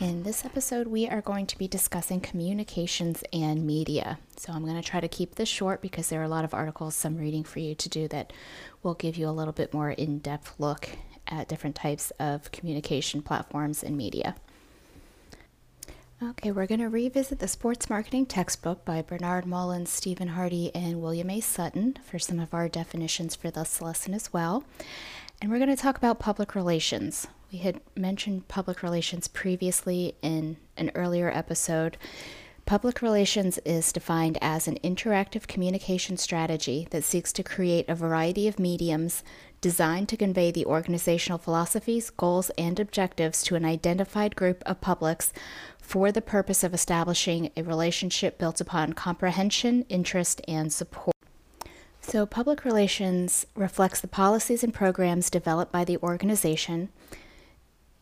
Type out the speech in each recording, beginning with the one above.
In this episode, we are going to be discussing communications and media. So, I'm going to try to keep this short because there are a lot of articles I'm reading for you to do that will give you a little bit more in depth look at different types of communication platforms and media. Okay, we're going to revisit the sports marketing textbook by Bernard Mullins, Stephen Hardy, and William A. Sutton for some of our definitions for this lesson as well. And we're going to talk about public relations. We had mentioned public relations previously in an earlier episode. Public relations is defined as an interactive communication strategy that seeks to create a variety of mediums designed to convey the organizational philosophies, goals, and objectives to an identified group of publics for the purpose of establishing a relationship built upon comprehension, interest, and support. So, public relations reflects the policies and programs developed by the organization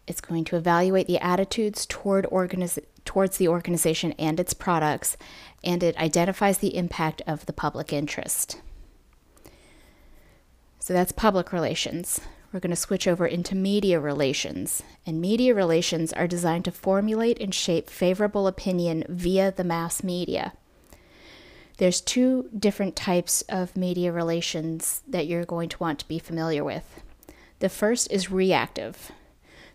it's going to evaluate the attitudes toward organiz- towards the organization and its products, and it identifies the impact of the public interest. So that's public relations. We're going to switch over into media relations. And media relations are designed to formulate and shape favorable opinion via the mass media. There's two different types of media relations that you're going to want to be familiar with. The first is reactive.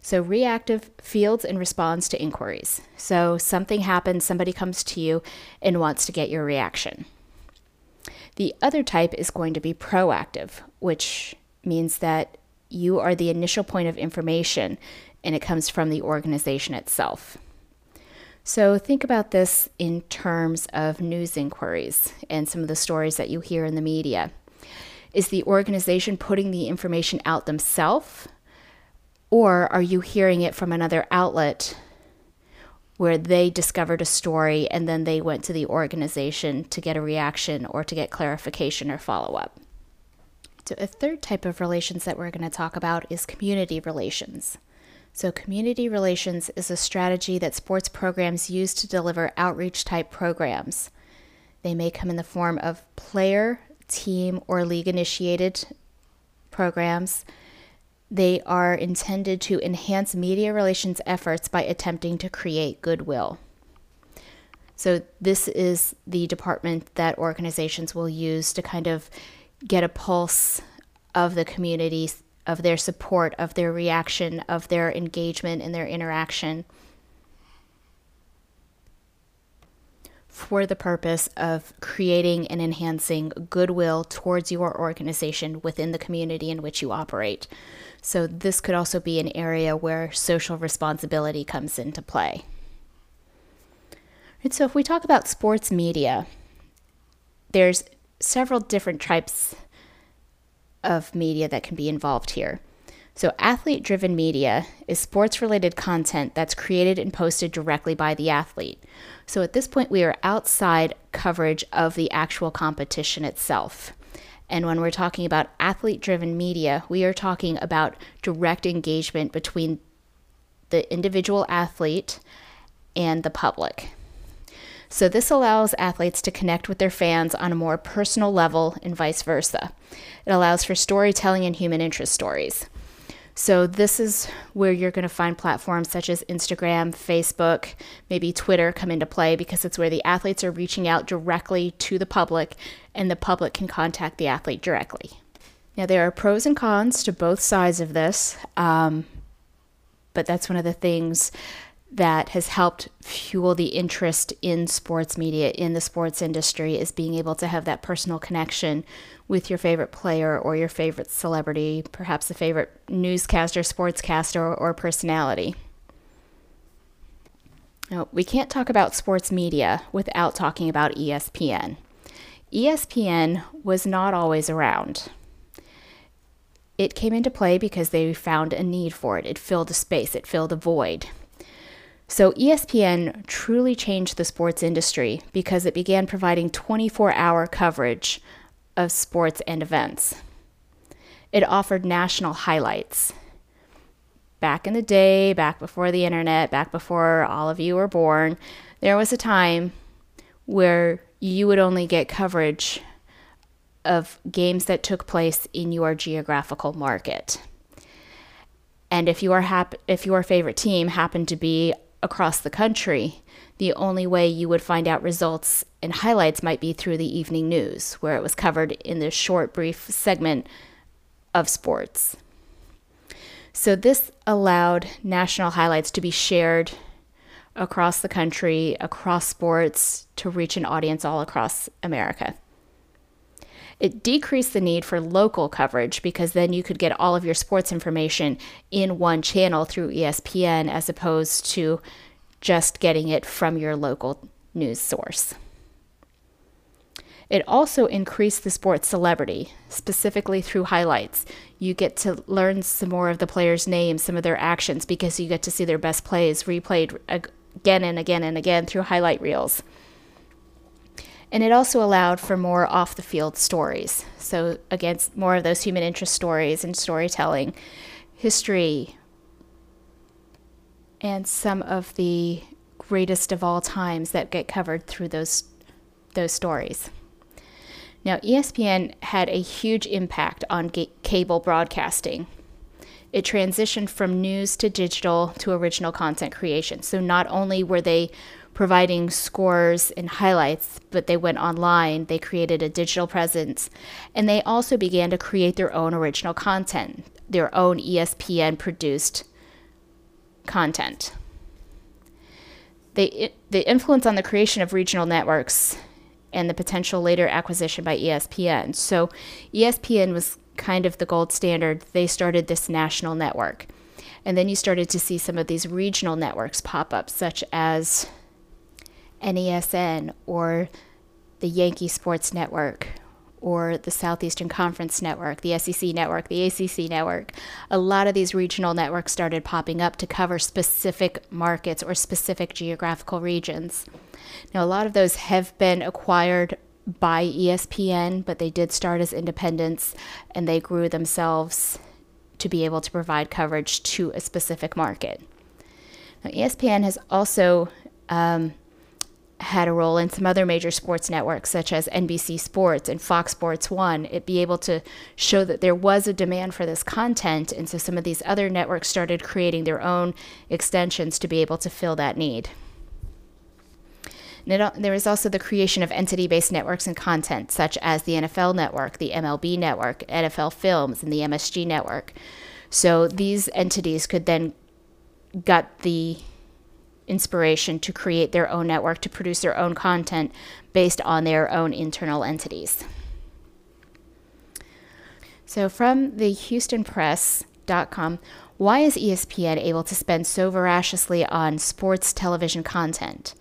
So, reactive fields and responds to inquiries. So, something happens, somebody comes to you and wants to get your reaction. The other type is going to be proactive, which means that you are the initial point of information and it comes from the organization itself. So, think about this in terms of news inquiries and some of the stories that you hear in the media. Is the organization putting the information out themselves? Or are you hearing it from another outlet where they discovered a story and then they went to the organization to get a reaction or to get clarification or follow up? So, a third type of relations that we're going to talk about is community relations. So, community relations is a strategy that sports programs use to deliver outreach type programs. They may come in the form of player, team, or league initiated programs they are intended to enhance media relations efforts by attempting to create goodwill. So, this is the department that organizations will use to kind of get a pulse of the community, of their support, of their reaction, of their engagement and their interaction for the purpose of creating and enhancing goodwill towards your organization within the community in which you operate. So, this could also be an area where social responsibility comes into play. And so, if we talk about sports media, there's several different types of media that can be involved here. So, athlete driven media is sports related content that's created and posted directly by the athlete. So, at this point, we are outside coverage of the actual competition itself. And when we're talking about athlete driven media, we are talking about direct engagement between the individual athlete and the public. So, this allows athletes to connect with their fans on a more personal level and vice versa. It allows for storytelling and human interest stories. So, this is where you're going to find platforms such as Instagram, Facebook, maybe Twitter come into play because it's where the athletes are reaching out directly to the public and the public can contact the athlete directly. Now, there are pros and cons to both sides of this, um, but that's one of the things that has helped fuel the interest in sports media in the sports industry is being able to have that personal connection with your favorite player or your favorite celebrity, perhaps a favorite newscaster, sportscaster, or personality. Now, we can't talk about sports media without talking about ESPN. ESPN was not always around. It came into play because they found a need for it. It filled a space, it filled a void. So ESPN truly changed the sports industry because it began providing 24 hour coverage of sports and events. It offered national highlights. Back in the day, back before the internet, back before all of you were born, there was a time where you would only get coverage of games that took place in your geographical market. And if your hap- if your favorite team happened to be across the country, the only way you would find out results and highlights might be through the evening news, where it was covered in this short, brief segment of sports. So, this allowed national highlights to be shared across the country, across sports, to reach an audience all across America. It decreased the need for local coverage because then you could get all of your sports information in one channel through ESPN as opposed to just getting it from your local news source. It also increased the sports celebrity, specifically through highlights. You get to learn some more of the players' names, some of their actions, because you get to see their best plays replayed again and again and again through highlight reels. And it also allowed for more off the field stories. So, against more of those human interest stories and storytelling, history, and some of the greatest of all times that get covered through those, those stories. Now, ESPN had a huge impact on ga- cable broadcasting. It transitioned from news to digital to original content creation. So, not only were they providing scores and highlights, but they went online, they created a digital presence, and they also began to create their own original content, their own ESPN produced content. They, the influence on the creation of regional networks and the potential later acquisition by ESPN. So, ESPN was kind of the gold standard. They started this national network. And then you started to see some of these regional networks pop up, such as NESN or the Yankee Sports Network or the Southeastern Conference Network, the SEC Network, the ACC Network. A lot of these regional networks started popping up to cover specific markets or specific geographical regions. Now, a lot of those have been acquired by ESPN, but they did start as independents and they grew themselves to be able to provide coverage to a specific market. Now, ESPN has also um, had a role in some other major sports networks, such as NBC Sports and Fox Sports One. It be able to show that there was a demand for this content, and so some of these other networks started creating their own extensions to be able to fill that need. It, there is also the creation of entity based networks and content, such as the NFL Network, the MLB Network, NFL Films, and the MSG Network. So these entities could then gut the inspiration to create their own network, to produce their own content based on their own internal entities. So, from the HoustonPress.com, why is ESPN able to spend so voraciously on sports television content?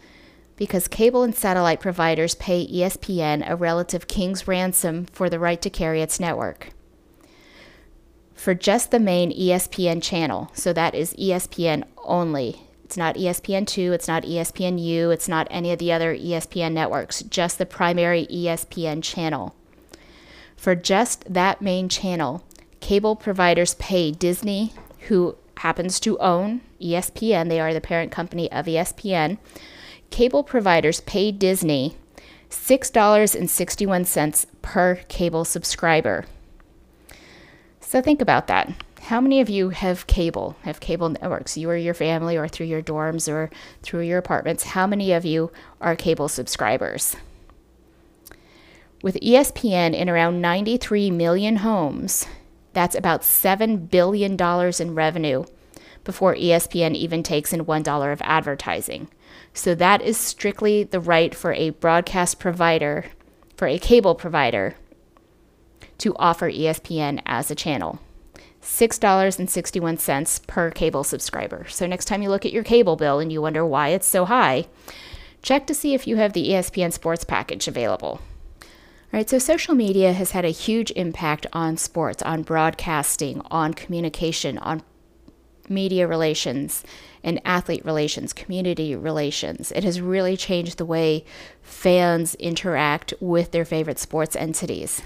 because cable and satellite providers pay ESPN a relative king's ransom for the right to carry its network. For just the main ESPN channel, so that is ESPN only. It's not ESPN2, it's not ESPNU, it's not any of the other ESPN networks, just the primary ESPN channel. For just that main channel, cable providers pay Disney, who happens to own ESPN, they are the parent company of ESPN, cable providers pay Disney $6.61 per cable subscriber. So think about that. How many of you have cable, have cable networks? You or your family, or through your dorms or through your apartments. How many of you are cable subscribers? With ESPN in around 93 million homes, that's about $7 billion in revenue before ESPN even takes in $1 of advertising. So that is strictly the right for a broadcast provider, for a cable provider, to offer ESPN as a channel. $6.61 per cable subscriber. So next time you look at your cable bill and you wonder why it's so high, check to see if you have the ESPN Sports package available. All right, so social media has had a huge impact on sports, on broadcasting, on communication, on media relations and athlete relations, community relations. It has really changed the way fans interact with their favorite sports entities.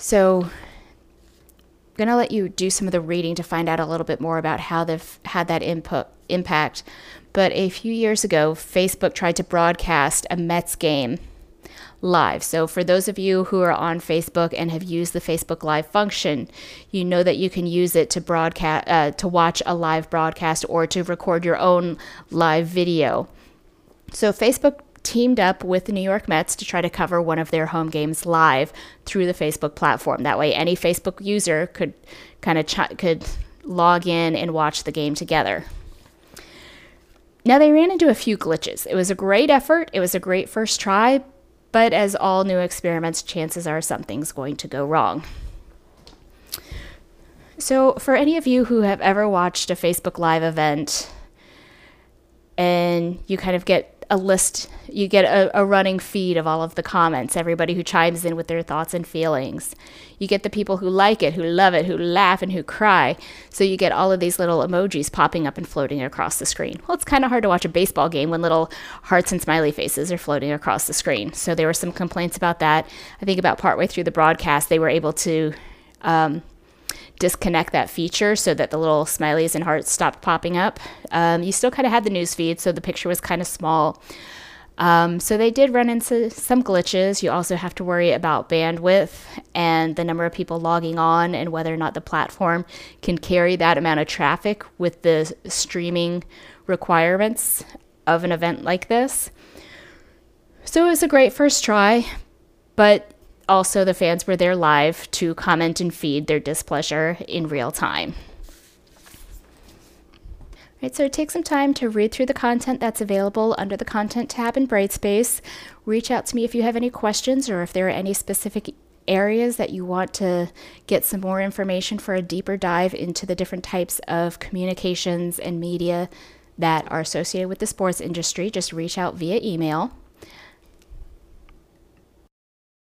So, I'm going to let you do some of the reading to find out a little bit more about how they've had that input impact. But a few years ago, Facebook tried to broadcast a Mets game live. So, for those of you who are on Facebook and have used the Facebook Live function, you know that you can use it to broadcast, uh, to watch a live broadcast or to record your own live video. So, Facebook teamed up with the New York Mets to try to cover one of their home games live through the Facebook platform. That way, any Facebook user could kind of ch- could log in and watch the game together. Now, they ran into a few glitches. It was a great effort, it was a great first try, but as all new experiments, chances are something's going to go wrong. So, for any of you who have ever watched a Facebook Live event and you kind of get a list, you get a, a, running feed of all of the comments, everybody who chimes in with their thoughts and feelings. You get the people who like it, who love it, who laugh, and who cry. So you get all of these little emojis popping up and floating across the screen. Well, it's kind of hard to watch a baseball game when little hearts and smiley faces are floating across the screen. So there were some complaints about that. I think about partway through the broadcast, they were able to. Um, disconnect that feature so that the little smileys and hearts stopped popping up. Um, you still kind of had the news feed, so the picture was kind of small. Um, so they did run into some glitches. You also have to worry about bandwidth and the number of people logging on and whether or not the platform can carry that amount of traffic with the streaming requirements of an event like this. So it was a great first try, but also, the fans were there live to comment and feed their displeasure in real time. Right, so take some time to read through the content that's available under the Content tab in Brightspace. Reach out to me if you have any questions or if there are any specific areas that you want to get some more information for a deeper dive into the different types of communications and media that are associated with the sports industry. Just reach out via email.